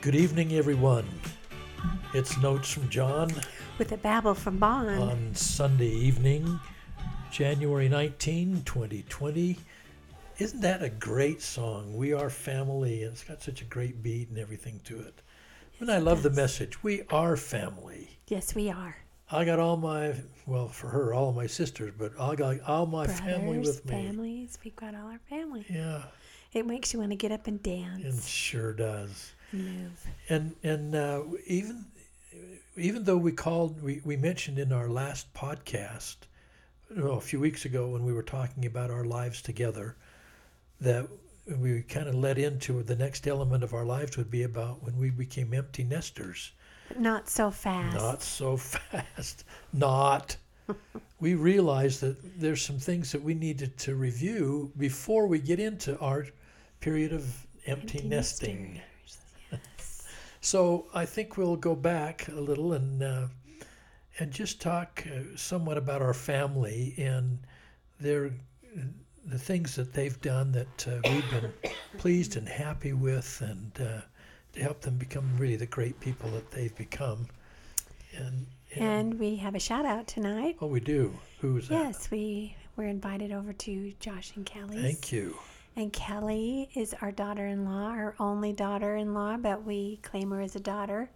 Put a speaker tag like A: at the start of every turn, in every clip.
A: Good evening, everyone. It's Notes from John
B: with a babble from Bon.
A: on Sunday evening, January 19, 2020. Isn't that a great song? We are family, and it's got such a great beat and everything to it. And I love the message. We are family.
B: Yes, we are.
A: I got all my, well, for her, all of my sisters, but I got all my
B: Brothers,
A: family with me.
B: families. We've got all our family.
A: Yeah,
B: It makes you want to get up and dance.
A: it sure does.
B: And
A: and and uh, even even though we called we, we mentioned in our last podcast well, a few weeks ago when we were talking about our lives together that we kind of led into the next element of our lives would be about when we became empty nesters.
B: Not so fast.
A: not so fast. Not. We realized that there's some things that we needed to review before we get into our period of empty,
B: Empty
A: nesting.
B: nesters. Yes.
A: so I think we'll go back a little and uh, and just talk uh, somewhat about our family and their the things that they've done that uh, we've been pleased and happy with, and uh, to help them become really the great people that they've become. And, and,
B: And we have a shout out tonight.
A: oh, we do. Who's that?
B: Yes, we were invited over to Josh and Kelly's.
A: Thank you.
B: And Kelly is our daughter in law, our only daughter in law, but we claim her as a daughter.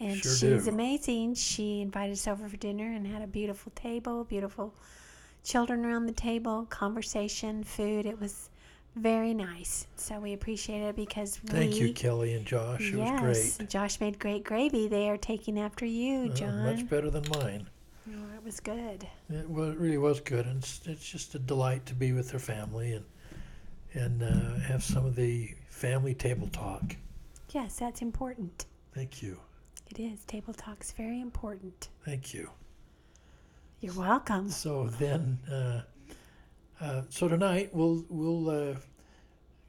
B: And
A: Sure
B: she's
A: do.
B: amazing. She invited us over for dinner and had a beautiful table, beautiful children around the table, conversation, food. It was very nice. So we appreciate it because
A: Thank
B: we,
A: you, Kelly and Josh. It
B: yes,
A: was great.
B: Josh made great gravy. They are taking after you,
A: Uh,
B: John.
A: much better than mine.
B: Oh, it was good.
A: It, well, it really was good, and it's, it's just a delight to be with their family and and uh, have some of the family table talk.
B: Yes, that's important.
A: Thank you,
B: It is. Table talk's very important.
A: thank you.
B: You're welcome.
A: So then, uh, uh, so tonight we'll we'll uh,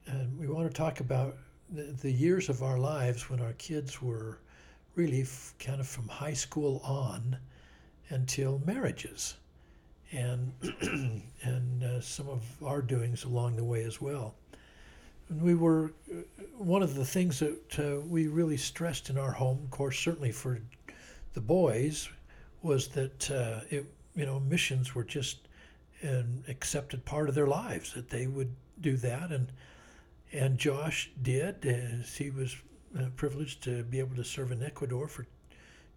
A: uh, we want to talk about the, the years of our lives when our kids were really f- kind of from high school on until marriages, and and uh, some of our doings along the way as well. And we were uh, one of the things that uh, we really stressed in our home, of course, certainly for the boys, was that uh, it you know missions were just an accepted part of their lives that they would do that and and Josh did as he was uh, privileged to be able to serve in Ecuador for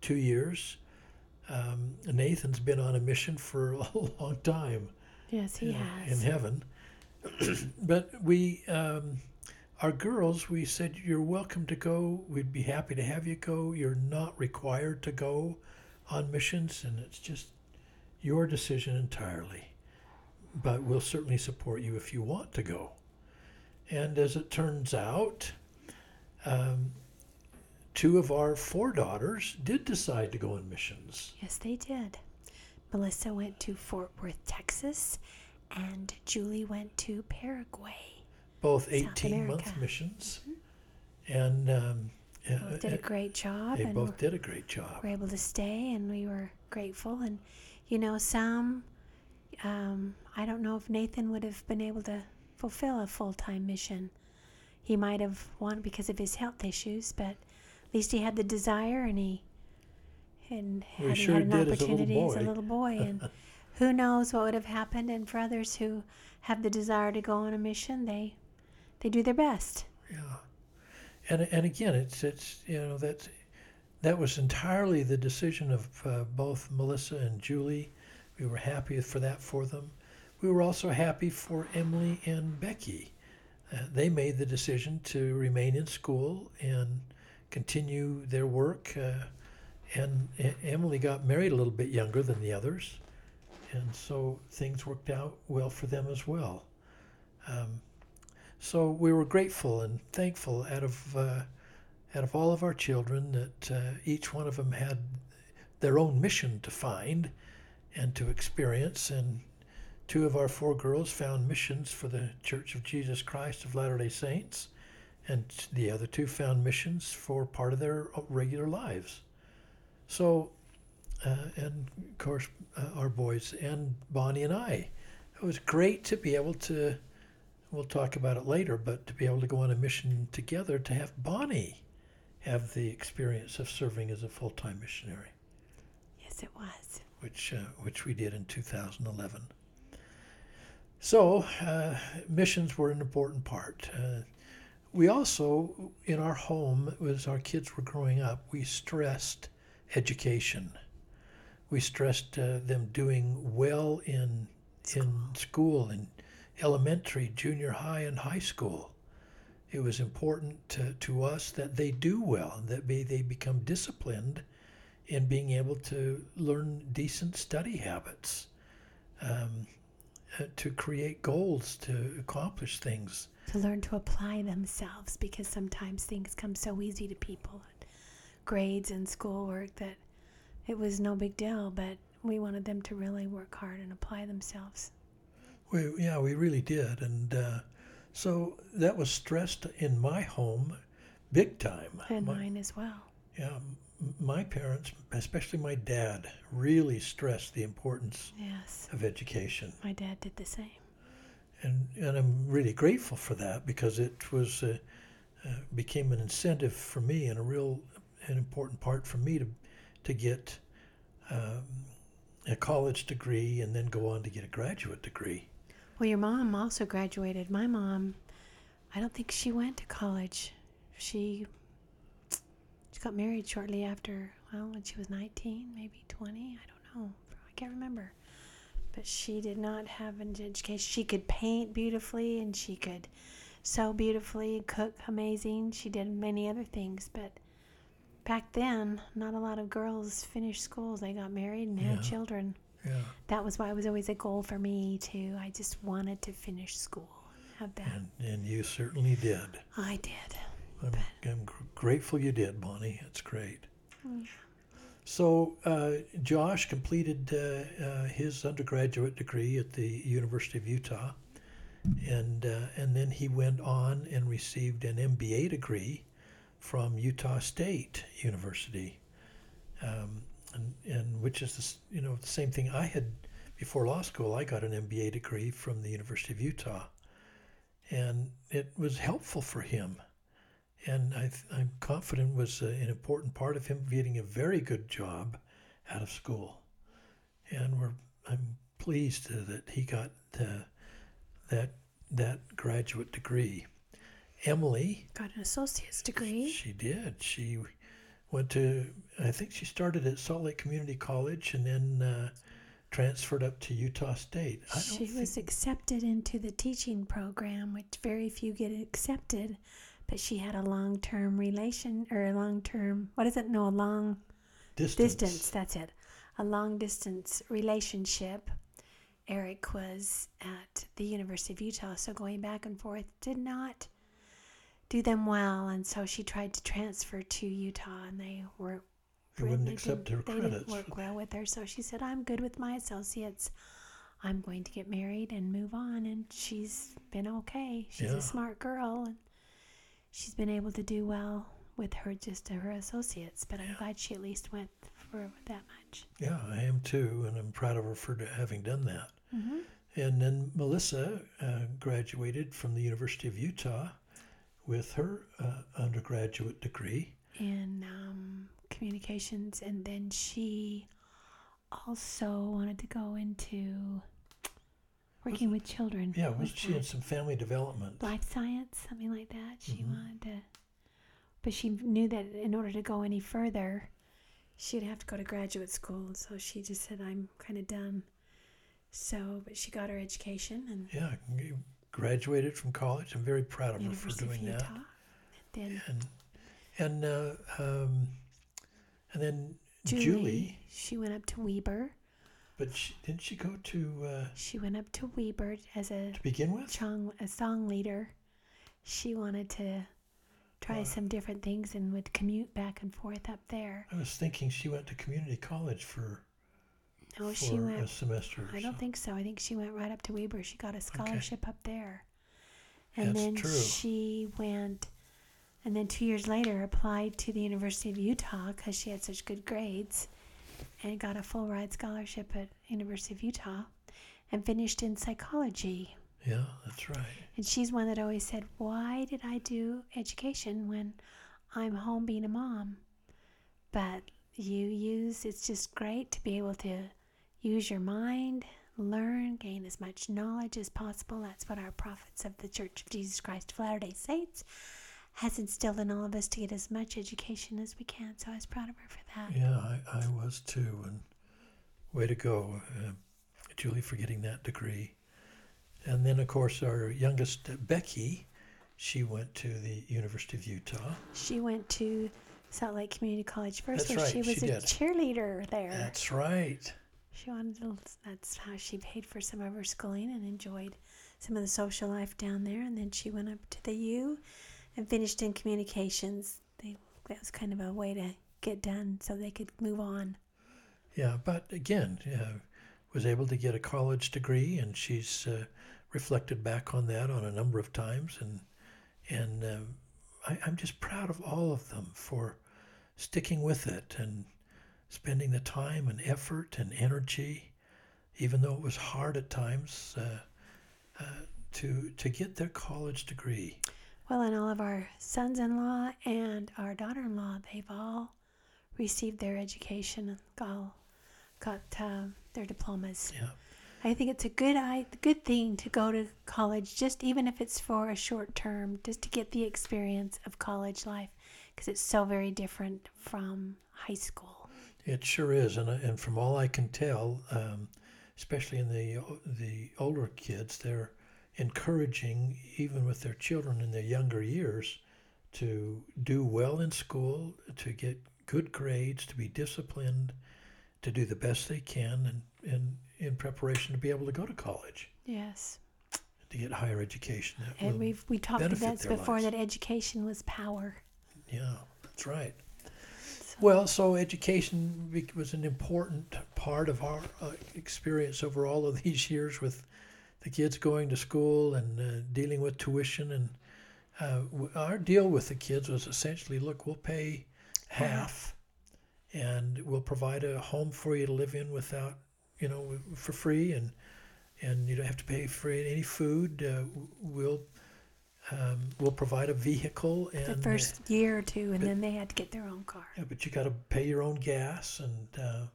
A: two years. Um, Nathan's been on a mission for a long time
B: Yes, he has.
A: in heaven. but we, um, our girls, we said, You're welcome to go. We'd be happy to have you go. You're not required to go on missions, and it's just your decision entirely. But we'll certainly support you if you want to go. And as it turns out, um, two of our four daughters did decide to go on missions.
B: Yes, they did. Melissa went to Fort Worth, Texas, and Julie went to Paraguay.
A: both 18 month missions. And um,
B: did a great job,
A: they both did a great job.
B: We were able to stay, and we were grateful. And you know, some, um, I don't know if Nathan would have been able to fulfill a full time mission. He might have wanted because of his health issues, but at least he had the desire, and he and had,
A: sure
B: had an
A: did as a little
B: opportunity as a little boy, and who knows what would have happened. And for others who have the desire to go on a mission, they they do their best.
A: Yeah. And, and again, it's, it's you know, that's, that was entirely the decision of uh, both Melissa and Julie. We were happy for that for them. We were also happy for Emily and Becky. Uh, they made the decision to remain in school and continue their work. Uh, and Emily got married a little bit younger than the others, and so things worked out well for them as well. Um, so we were grateful and thankful out of uh, out of all of our children that uh, each one of them had their own mission to find and to experience. And two of our four girls found missions for the Church of Jesus Christ of Latter Day Saints, and the other two found missions for part of their regular lives. So, uh, and of course, uh, our boys and Bonnie and I. It was great to be able to, we'll talk about it later, but to be able to go on a mission together to have Bonnie have the experience of serving as a full-time missionary,
B: Yes, it was.
A: which uh, which we did in 2011. So uh, missions were an important part. We also, in our home, as our kids were growing up, we stressed education. We stressed uh, them doing well in in school, in elementary, junior high, and high school. It was important to, to us that they do well, that be, they become disciplined in being able to learn decent study habits, um, uh, to create goals, to accomplish things.
B: To learn to apply themselves because sometimes things come so easy to people, grades and schoolwork, that it was no big deal, but we wanted them to really work hard and apply themselves.
A: We, yeah, we really did. And uh, so that was stressed in my home big time.
B: And
A: My-
B: mine as well.
A: Yeah, my parents, especially my dad, really stressed the importance
B: Yes.
A: of education.
B: My dad did the same.
A: And, and I'm really grateful for that because it was uh, uh, became an incentive for me and a real an important part for me to to get um, a college degree and then go on to get a graduate degree.
B: Well, your mom also graduated. My mom, I don't think she went to college. She she got married shortly after, well, when she was 19, maybe 20. I don't know. I can't remember. But she did not have an education. She could paint beautifully and she could sew beautifully, cook amazing. She did many other things, but back then, not a lot of girls finished schools. They got married and had children
A: Yeah,
B: that was why it was always a goal for me too. I just wanted to finish school, have that.
A: and, and you certainly did.
B: I did.
A: I'm, I'm gr- grateful you did, Bonnie. It's great.
B: Yeah.
A: So uh, Josh completed uh, uh, his undergraduate degree at the University of Utah, and uh, and then he went on and received an MBA degree from Utah State University, um, and, and which is you know the same thing I had before law school. I got an MBA degree from the University of Utah, and it was helpful for him and I th- I'm confident was uh, an important part of him getting a very good job out of school. And we're I'm pleased uh, that he got uh, that that graduate degree. Emily,
B: Got an associate's degree.
A: she did. She went to I think she started at Salt Lake Community College and then uh, transferred up to Utah State. I
B: She
A: think,
B: was accepted into the teaching program, which very few get accepted. But she had a long-term relation or a long-term what is it? No, a long
A: distance.
B: distance. That's it. A long distance relationship. Eric was at the University of Utah, so going back and forth did not do them well, and so she tried to transfer to Utah, and they were
A: They wouldn't
B: they
A: accept her
B: They
A: credits.
B: didn't work well with her, so she said, "I'm good with my associates. I'm going to get married and move on." And she's been okay. She's
A: Yeah.
B: a smart girl, and she's been able to do well with her just her associates. But I'm
A: Yeah.
B: glad she at least went for that much.
A: Yeah, I am too, and I'm proud of her for having done that.
B: Mm-hmm.
A: And then Melissa uh, graduated from the University of Utah with her uh, undergraduate degree.
B: in um, communications, and then she also wanted to go into working with children.
A: Yeah, was she
B: that.
A: some family development?
B: life science, something like that? She
A: Mhm.
B: wanted to, but she knew that in order to go any further, she'd have to go to graduate school. So she just said, "I'm kind of done." So, but she got her education and
A: Yeah, graduated from college. I'm very proud of her for doing that.
B: Then
A: And and uh, um, and then
B: Julie,
A: Julie,
B: she went up to Weber.
A: But she, didn't she go to uh,
B: She went up to Weber as a
A: to begin with?
B: song a song leader. She wanted to try
A: Wow.
B: some different things and would commute back and forth up there.
A: I was thinking she went to community college for
B: No,
A: for
B: she
A: a semester. or
B: I don't
A: so.
B: think so. I think she went right up to Weber. She got a scholarship up there, and
A: That's
B: then
A: true.
B: she went. And then two years later, applied to the University of Utah because she had such good grades, and got a full ride scholarship at University of Utah, and finished in psychology.
A: Yeah, that's right.
B: And she's one that always said, Why did I do education when I'm home being a mom. But you use it's just great to be able to use your mind, learn, gain as much knowledge as possible. That's what our prophets of the Church of Jesus Christ of Latter day Saints has instilled in all of us to get as much education as we can. So I was proud of her for that.
A: Yeah, I, I was too. And way to go, uh, Julie, for getting that degree. And then, of course, our youngest, Becky, she went to the University of Utah.
B: She went to Salt Lake Community College first,
A: That's
B: where
A: right,
B: she was
A: she
B: a
A: did.
B: cheerleader there.
A: That's right.
B: She wanted to, that's how she paid for some of her schooling and enjoyed some of the social life down there. And then she went up to the U and finished in communications. They, that was kind of a way to get done so they could move on.
A: Yeah, but again, uh, was able to get a college degree, and she's uh, reflected back on that on a number of times, and and um, I, I'm just proud of all of them for sticking with it and spending the time and effort and energy, even though it was hard at times, uh, uh, to to get their college degree.
B: Well, and all of our sons in law and our daughter in law, they've all received their education and all got uh, their diplomas.
A: Yeah.
B: I think it's a good I, good thing to go to college, just even if it's for a short term, just to get the experience of college life, because it's so very different from high school.
A: It sure is, and and from all I can tell, um, especially in the the older kids, they're encouraging even with their children in their younger years to do well in school, to get good grades, to be disciplined, to do the best they can, and, and in preparation to be able to go to college
B: Yes,
A: to get higher education.
B: And we've we talked about this before
A: lives.
B: that education was power.
A: Yeah, that's right. Well, so education was an important part of our uh, experience over all of these years with the kids going to school and uh, dealing with tuition. And uh, our deal with the kids was essentially look, we'll pay half and we'll provide a home for you to live in without, you know, for free. And, and you don't have to pay for any food. Uh, we'll um, we'll provide a vehicle and
B: The
A: uh,
B: first year or two, and
A: but-
B: then they had to get their own car.
A: yeah, but you got to pay your own gas and uh,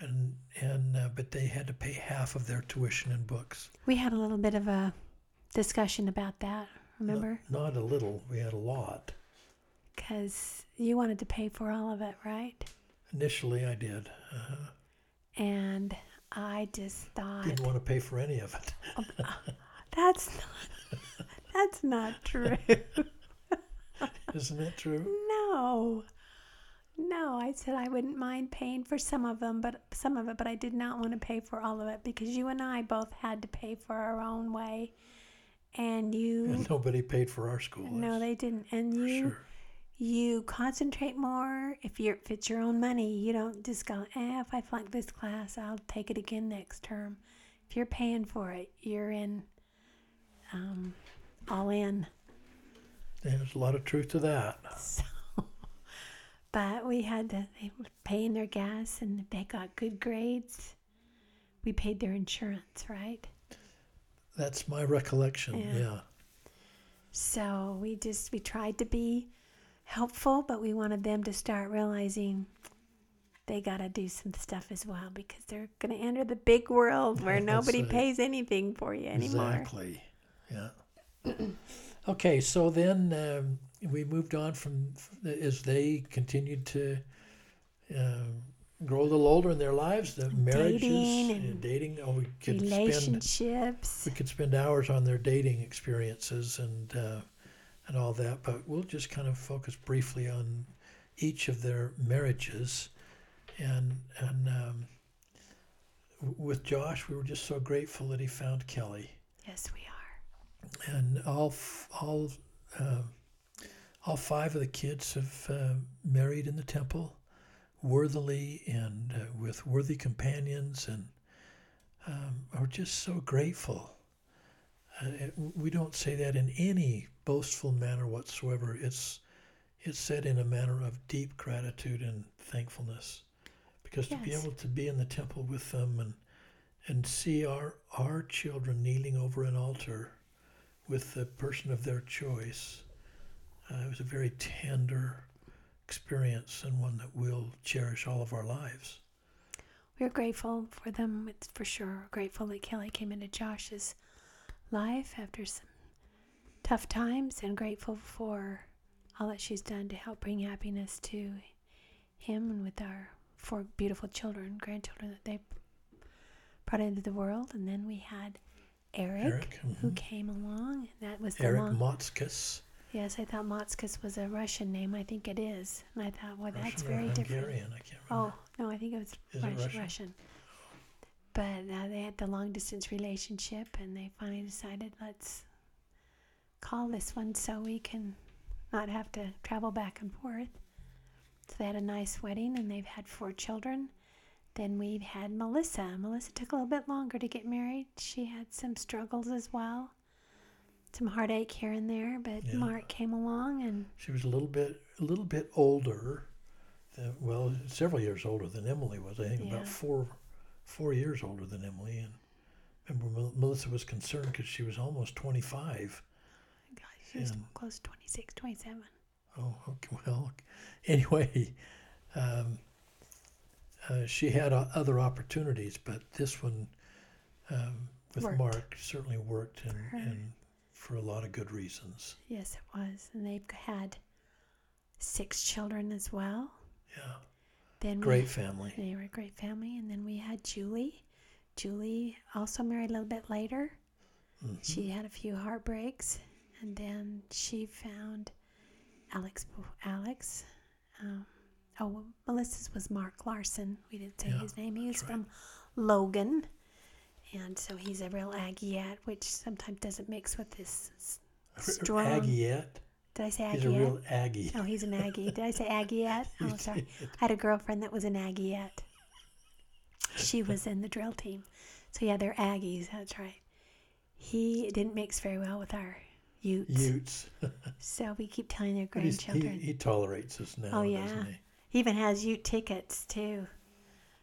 A: and and uh, but they had to pay half of their tuition and books.
B: We had a little bit of a discussion about that. Remember?
A: Not, a little. We had a lot.
B: Because you wanted to pay for all of it, right?
A: Initially, I did. uh
B: And I just thought
A: Didn't want to pay for any of it.
B: that's not, that's not true.
A: Isn't that true?
B: no, no. I said I wouldn't mind paying for some of them, but some of it, but I did not want to pay for all of it because you and I both had to pay for our own way, and you.
A: And nobody paid for our school.
B: No, they didn't. And you
A: sure.
B: you concentrate more if you're if it's your own money. You don't just go, eh, if I flunk this class, I'll take it again next term. If you're paying for it, you're in um, all in.
A: There's a lot of truth to that.
B: So, but we had to they were paying their gas, and they got good grades, we paid their insurance, right?
A: That's my recollection.
B: Yeah.
A: Yeah.
B: So we just we tried to be helpful, but we wanted them to start realizing they got to do some stuff as well because they're going to enter the big world where nobody
A: right.
B: pays anything for you anymore.
A: Exactly. Yeah. okay, so then um, we moved on from as they continued to um, grow a little older in their lives, the marriages,
B: Dating
A: uh,
B: and
A: dating. Oh, we could spend
B: Relationships.
A: we could spend hours on their dating experiences and uh, and all that, but we'll just kind of focus briefly on each of their marriages, and and um, with Josh, we were just so grateful that he found Kelly
B: Yes, we are.
A: and all f- all uh, all five of the kids have uh, married in the temple worthily and uh, with worthy companions and um, are just so grateful. Uh, we don't say that in any boastful manner whatsoever. It's it's said in a manner of deep gratitude and thankfulness, because to be able to be in the temple with them and and see our our children kneeling over an altar with the person of their choice Uh, it was a very tender experience and one that we'll cherish all of our lives.
B: We're grateful for them, it's for sure. Grateful that Kelly came into Josh's life after some tough times and grateful for all that she's done to help bring happiness to him and with our four beautiful children, grandchildren that they brought into the world. And then we had Eric,
A: Eric,
B: who
A: mhm.
B: came along. That was the
A: Eric
B: long.
A: Motzkus,
B: yes, I thought Motskus was a Russian name. I think it is. And I thought, well, that's
A: Russian
B: very different.
A: Hungarian, I can't remember.
B: Oh, no, I think it was
A: Is it
B: Russian.
A: Russian?
B: Russian. But uh, they had the long distance relationship, and they finally decided let's call this one so we can not have to travel back and forth. So they had a nice wedding, and they've had four children. Then we've had Melissa. Melissa took a little bit longer to get married. She had some struggles as well, some heartache here and there. But
A: Yeah.
B: Mark came along, and
A: She was a little bit, a little bit older. Than, well, several years older than Emily was. I think
B: Yeah.
A: about four, four years older than Emily. And remember, Melissa was concerned because she was almost twenty-five.
B: gosh, she was
A: And-
B: close to 26, 27.
A: Oh, okay. Well, anyway, um, uh, she had o- other opportunities, but this one um, with
B: Worked.
A: Mark certainly worked, and for a lot of good reasons.
B: Yes, it was. And they've had six children as well.
A: Yeah,
B: Then we-
A: great family.
B: they were a great family. And then we had Julie. Julie also married a little bit later.
A: Mhm.
B: She had a few heartbreaks, and then she found Alex. Alex. Um, oh, Melissa's was Mark Larson. We didn't say
A: Yeah,
B: his name. He was
A: right.
B: from Logan, and so he's a real Aggieette, which sometimes doesn't mix with this strong.
A: Aggiette.
B: Did I say
A: He's a
B: Aggieette?
A: real Aggie.
B: Oh, he's an Aggie. Did I say Aggieette?
A: You
B: Oh, sorry. I had a girlfriend that was an Aggieette. She was in the drill team. So, yeah, they're Aggies. That's right. He didn't mix very well with our Utes.
A: Utes.
B: So, we keep telling their
A: he's- he,
B: grandchildren.
A: he tolerates us now,
B: Oh, yeah.
A: doesn't he?
B: he even has Ute tickets, too.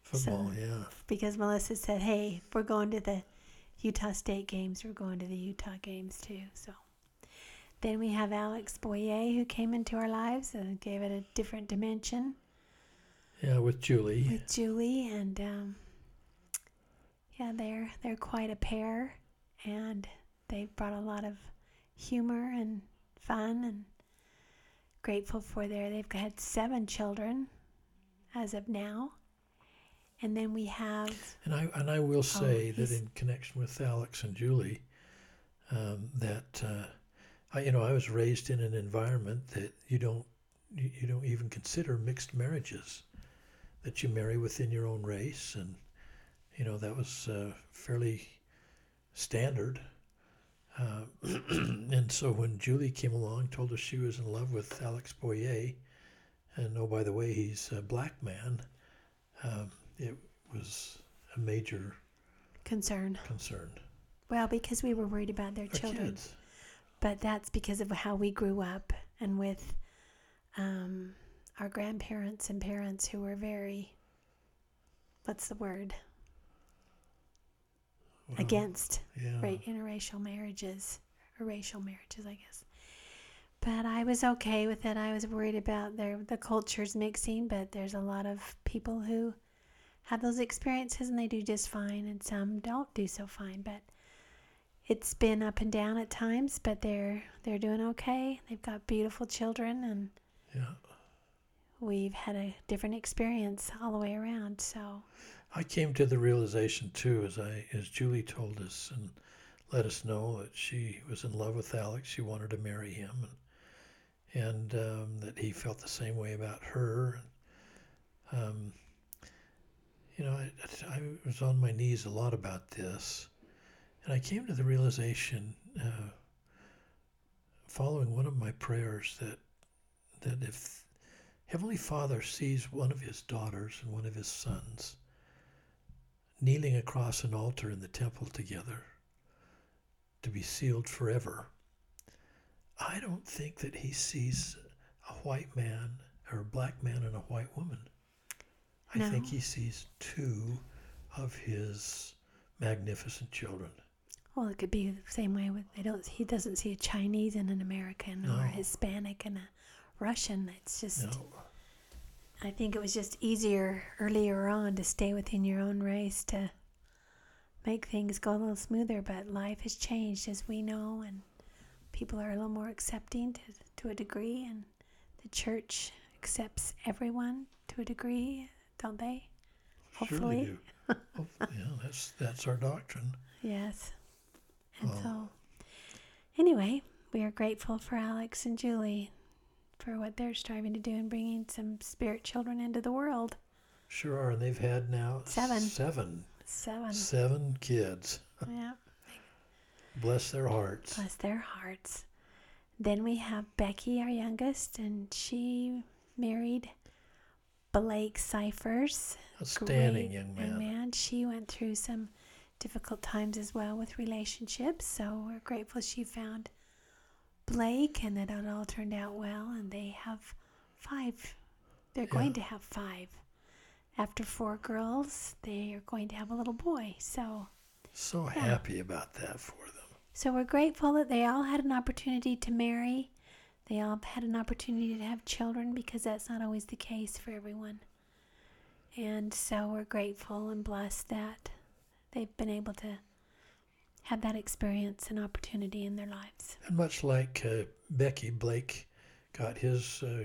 A: Football,
B: So-
A: yeah.
B: Because Melissa said, hey, we're going to the Utah State games. We're going to the Utah games, too. So, then we have Alex Boyé, who came into our lives and gave it a different dimension.
A: Yeah, with Julie.
B: with Julie, and um, yeah, they're they're quite a pair, and they brought a lot of humor and fun, and grateful for their. They've had seven children as of now, and then we have
A: And I and I will say that
B: Oh, he's-
A: in connection with Alex and Julie, um, that uh, I you know I was raised in an environment that you don't you, you don't even consider mixed marriages, that you marry within your own race, and you know that was uh, fairly standard. Uh, and so when Julie came along, told us she was in love with Alex Boyé, and oh by the way he's a black man, um, it was a major
B: concern.
A: concern.
B: Well, because we were worried about their
A: Our
B: children.
A: kids.
B: but that's because of how we grew up and with um, our grandparents and parents who were very what's the word
A: Well,
B: against
A: Yeah.
B: right interracial marriages or racial marriages i guess but i was okay with it i was worried about their the cultures mixing but there's a lot of people who have those experiences and they do just fine and some don't do so fine but it's been up and down at times but they're they're doing okay they've got beautiful children and
A: Yeah.
B: we've had a different experience all the way around so
A: I came to the realization too, as I as Julie told us and let us know that she was in love with Alex. She wanted to marry him, and, and um, that he felt the same way about her. Um, you know, I, I was on my knees a lot about this, and I came to the realization, uh, following one of my prayers, that that if Heavenly Father sees one of his daughters and one of his sons kneeling across an altar in the temple together to be sealed forever, I don't think that he sees a white man or a black man and a white woman. I think he sees two of his magnificent children.
B: Well, it could be the same way with they don't. He doesn't see a Chinese and an American or a Hispanic and a Russian. It's just.
A: No.
B: I think it was just easier earlier on to stay within your own race to make things go a little smoother. But life has changed, as we know, and people are a little more accepting to, to a degree, and the church accepts everyone to a degree, don't they? Hopefully.
A: Surely do. Hopefully, yeah, that's that's our doctrine.
B: Yes. And
A: Oh.
B: so, anyway, we are grateful for Alex and Julie for what they're striving to do in bringing some spirit children into the world.
A: Sure are, and they've had now
B: Seven.
A: seven,
B: Seven.
A: seven kids.
B: yeah.
A: Bless their hearts.
B: Bless their hearts. Then we have Becky, our youngest, and she married Blake Cyphers.
A: Outstanding young man.
B: She went through some difficult times as well with relationships, so we're grateful she found Blake and that it all turned out well. And they have five. They're going
A: Yeah.
B: to have five. After four girls, they are going to have a little boy. So,
A: So
B: Yeah.
A: happy about that for them.
B: so we're grateful that they all had an opportunity to marry. They all had an opportunity to have children because that's not always the case for everyone. And so we're grateful and blessed that they've been able to have that experience and opportunity in their lives.
A: And much like uh, Becky, Blake got his, uh,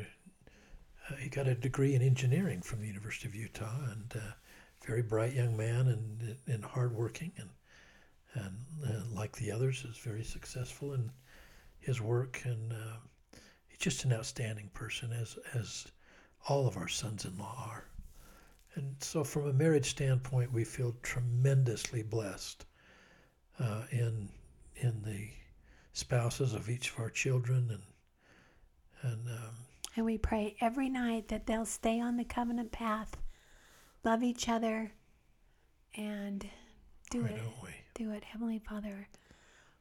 A: uh, he got a degree in engineering from the University of Utah, and uh, very bright young man, and and hardworking, and and uh, like the others, is very successful in his work, and uh, just an outstanding person, as as all of our sons-in-law are. And so, from a marriage standpoint, we feel tremendously blessed uh, in in the spouses of each of our children and and um,
B: And we pray every night that they'll stay on the covenant path, love each other, and do it. do what Heavenly Father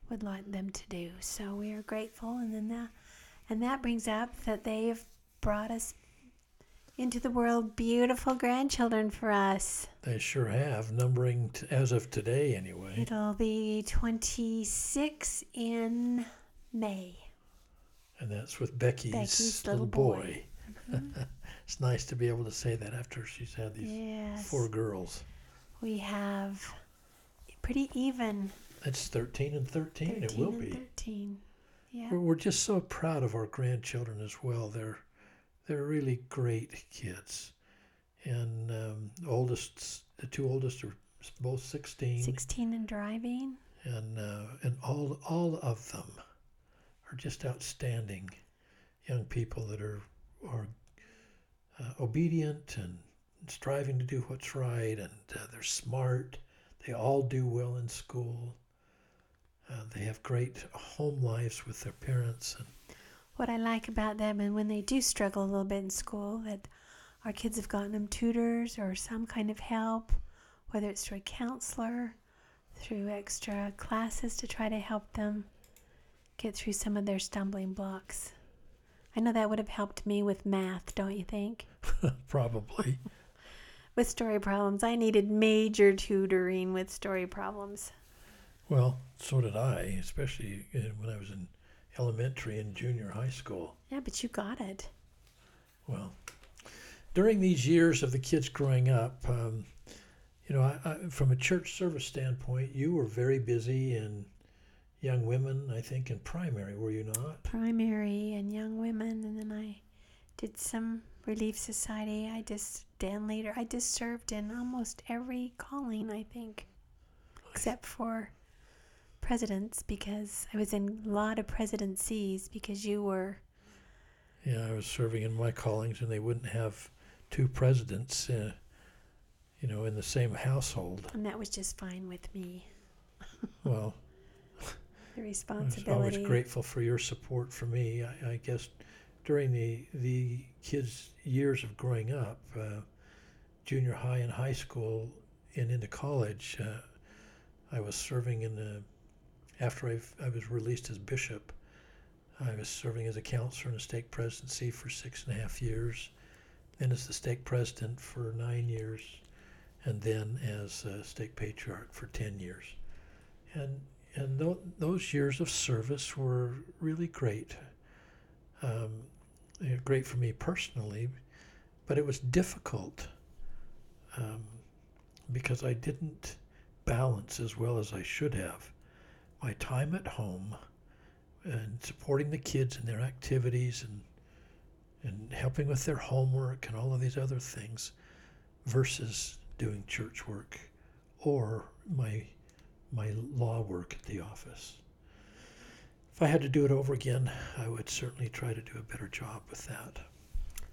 B: would like them to do. So we are grateful, and then that, and that brings up that they have brought us into the world beautiful grandchildren for us.
A: They sure have, numbering t- as of today anyway.
B: It'll be 26 in May.
A: And that's with Becky's,
B: Becky's
A: little,
B: little
A: boy. it's nice to be able to say that after she's had these
B: Yes.
A: four girls.
B: We have pretty even.
A: That's 13 and 13.
B: 13
A: it will
B: and
A: be.
B: 13. Yeah.
A: We're, we're just so proud of our grandchildren as well. They're they're really great kids, and um, oldest the two oldest are both 16.
B: 16 and driving.
A: and uh, and all all of them are just outstanding young people that are are uh, obedient and striving to do what's right, and uh, they're smart. They all do well in school. Uh, they have great home lives with their parents, and
B: what I like about them and when they do struggle a little bit in school that our kids have gotten them tutors or some kind of help whether it's through a counselor through extra classes to try to help them get through some of their stumbling blocks. I know that would have helped me with math don't you think?
A: Probably.
B: With story problems. I needed major tutoring with story problems
A: well, so did I, especially when I was in elementary and junior high school.
B: yeah but you got it
A: Well, during these years of the kids growing up, um, you know, I, I, from a church service standpoint, you were very busy in young women, I think, in primary, were you not?
B: primary and young women and then I did some relief society I just Dan leader I just served in almost every calling I think except for presidents because I was in a lot of presidencies because you were
A: Yeah, I was serving in my callings, and they wouldn't have two presidents, uh, you know, in the same household.
B: and that was just fine with me
A: Well,
B: the
A: I was always grateful for your support for me. I, I guess during the the kids' years of growing up, uh, junior high and high school, and into college, uh, I was serving in the. After I I was released as bishop, I was serving as a counselor in the stake presidency for six and a half years, then as the stake president for nine years, and then as a stake patriarch for ten years. And and th- those years of service were really great. Um, great for me personally, but it was difficult um, because I didn't balance as well as I should have my time at home and supporting the kids in their activities and and helping with their homework and all of these other things versus doing church work or my my law work at the office. If I had to do it over again, I would certainly try to do a better job with that.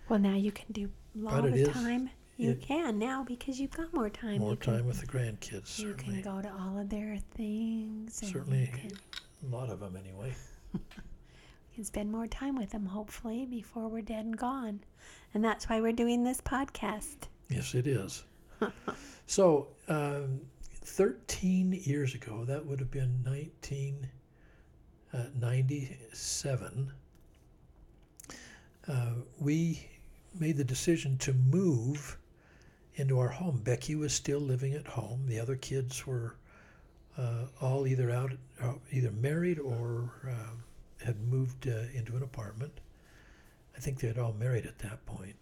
B: Well, now you can do law
A: But it
B: the time. You
A: it-
B: can now because you've got more time.
A: More
B: can,
A: time with the grandkids,
B: You
A: certainly.
B: can go to all of their things.
A: Certainly.
B: Can,
A: A lot of them, anyway.
B: you can spend more time with them, hopefully, before we're dead and gone. And that's why we're doing this podcast.
A: Yes, it is. so, um, 13 years ago, that would have been 1997, uh, we made the decision to move into our home. Becky was still living at home. The other kids were uh, all either out, uh, either married or uh, had moved uh, into an apartment. I think they had all married at that point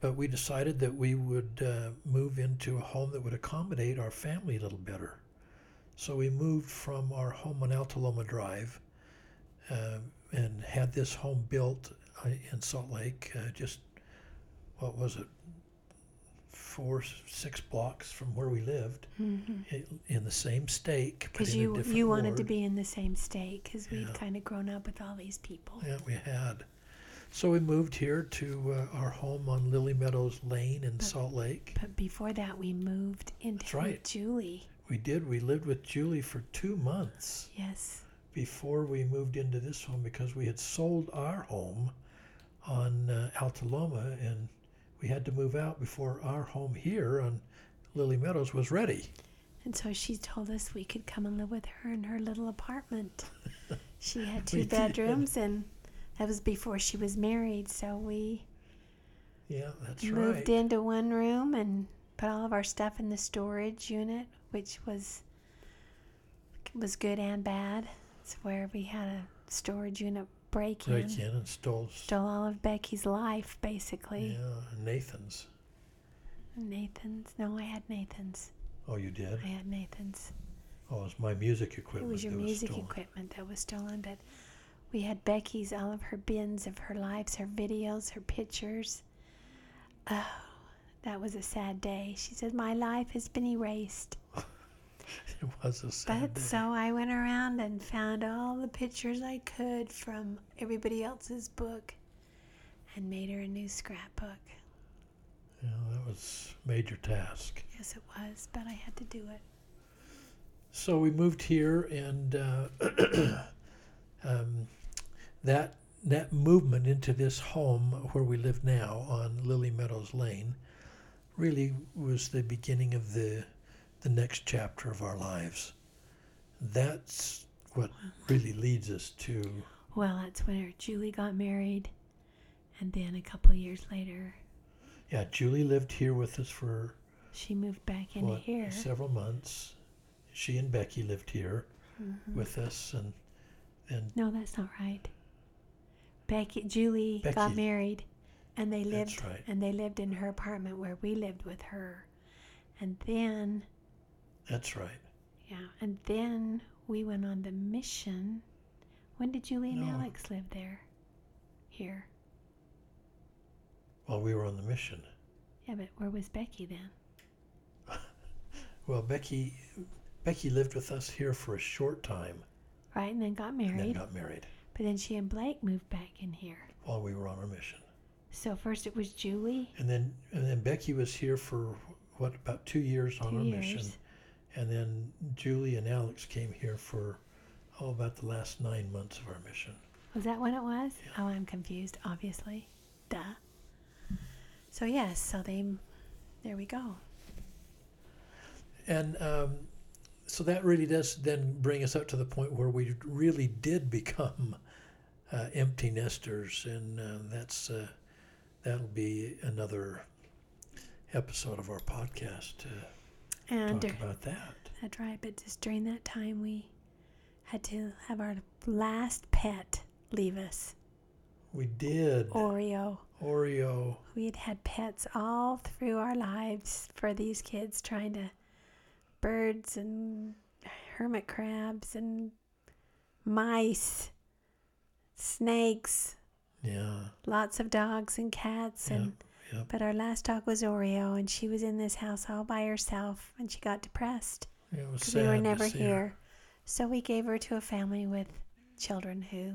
A: but we decided that we would uh, move into a home that would accommodate our family a little better. So we moved from our home on Altaloma Drive uh, and had this home built in Salt Lake, just what was it, four, six blocks from where we lived, i- in the same state. but
B: Because
A: in
B: you you wanted to be in the same state because we'd kind of grown up with all these people.
A: Yeah, we had. So we moved here to uh, our home on Lily Meadows Lane in Salt Lake.
B: But before that, we moved into
A: right.
B: Julie.
A: We did. We lived with Julie for two months
B: Yes.
A: before we moved into this home because we had sold our home on uh, Altaloma and we had to move out before our home here on Lily Meadows was ready.
B: And so she told us we could come and live with her in her little apartment. She had two
A: We did.
B: bedrooms, and that was before she was married. So we
A: Yeah, that's
B: moved
A: right.
B: into one room and put all of our stuff in the storage unit, which was was good and bad. It's where we had a storage unit break in.
A: Break in and stole.
B: Stole all of Becky's life, basically.
A: Yeah, Nathan's.
B: Nathan's. No, I had Nathan's.
A: Oh, you did?
B: I had Nathan's.
A: Oh, it was my music equipment.
B: It was your music
A: stolen.
B: equipment that was stolen, but we had Becky's, all of her bins of her lives, her videos, her pictures. Oh, that was a sad day. She said, My life has been erased.
A: It was a sad
B: But
A: day.
B: so I went around and found all the pictures I could from everybody else's book and made her a new scrapbook.
A: Yeah, that was major task.
B: Yes, it was, but I had to do it.
A: So we moved here, and uh, um, that that movement into this home where we live now on Lily Meadows Lane really was the beginning of the the next chapter of our lives. That's what really leads us to
B: Well, that's when Julie got married, and then a couple of years later,
A: yeah. Julie lived here with us for
B: she moved back in
A: what,
B: here.
A: several months. She and Becky lived here
B: Mhm.
A: with us, and and
B: No, that's not right. Becky, Julie got married, and they lived
A: That's right.
B: and they lived in her apartment where we lived with her, and then
A: that's right.
B: yeah, and then we went on the mission. When did Julie and
A: No.
B: Alex live there? Here.
A: While we were on the mission.
B: Yeah, but where was Becky then?
A: Well, Becky, Becky lived with us here for a short time,
B: Right, and then got
A: and then
B: married.
A: got married
B: But then she and Blake moved back in here.
A: while we were on our mission.
B: So first it was Julie.
A: And then, and then Becky was here for what about two years on
B: Two
A: our
B: years.
A: mission, and then Julie and Alex came here for oh about the last nine months of our mission.
B: Was that when it was?
A: Yeah.
B: Oh, I'm confused, obviously. Duh. So, yes, so they, there we go.
A: And um, so that really does then bring us up to the point where we really did become uh, empty nesters, and uh, that's uh, that'll be another episode of our podcast to
B: And
A: talk about that.
B: that's right, but just during that time, we had to have our last pet leave us,
A: We did.
B: Oreo.
A: Oreo.
B: We had had pets all through our lives for these kids, trying to birds and hermit crabs and mice, snakes,
A: Yeah.
B: lots of dogs and cats and
A: Yep.
B: but our last dog was Oreo and she was in this house all by herself and she got depressed
A: It was
B: because we were never
A: see her.
B: here. So we gave her to a family with children who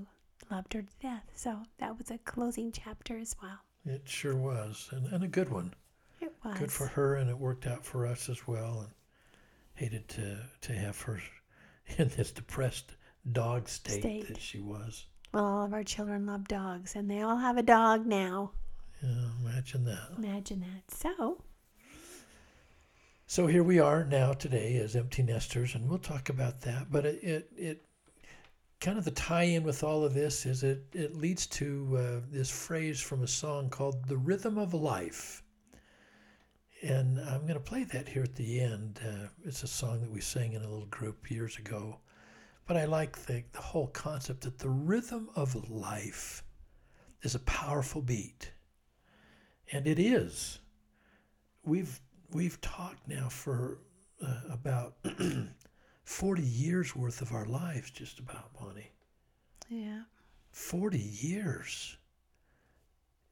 B: loved her to death. So that was a closing chapter as well.
A: It sure was, and, and a good one.
B: It was
A: Good for her, and it worked out for us as well. And hated to to have her in this depressed dog state,
B: State.
A: that she was.
B: Well, all of our children love dogs, and they all have a dog now.
A: Yeah, imagine that.
B: Imagine that. So,
A: So here we are now today as empty nesters, and we'll talk about that. But it, it, it kind of the tie-in with all of this is it, it leads to uh, this phrase from a song called "The Rhythm of Life," and I'm going to play that here at the end. Uh, it's a song that we sang in a little group years ago, but I like the the whole concept that the rhythm of life is a powerful beat, and it is. We've we've talked now for uh, about 40 years worth of our lives, just about, Bonnie.
B: yeah,
A: 40 years.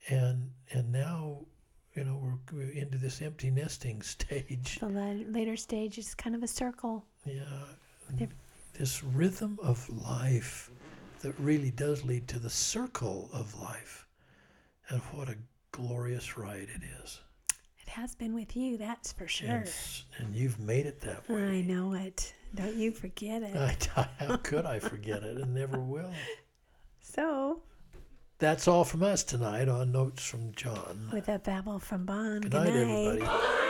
A: And and now, you know, we're, we're into this empty nesting stage.
B: the la- later stage is kind of a circle.
A: Yeah.
B: Yep.
A: This rhythm of life that really does lead to the circle of life. And what a glorious ride it is.
B: It has been with you, that's for sure.
A: And, and you've made it that way.
B: I know it. Don't you forget it.
A: I, how could I forget it and never will?
B: so,
A: That's all from us tonight on Notes from John.
B: with a babble from Bon,
A: Good
B: good
A: night,
B: night.
A: everybody.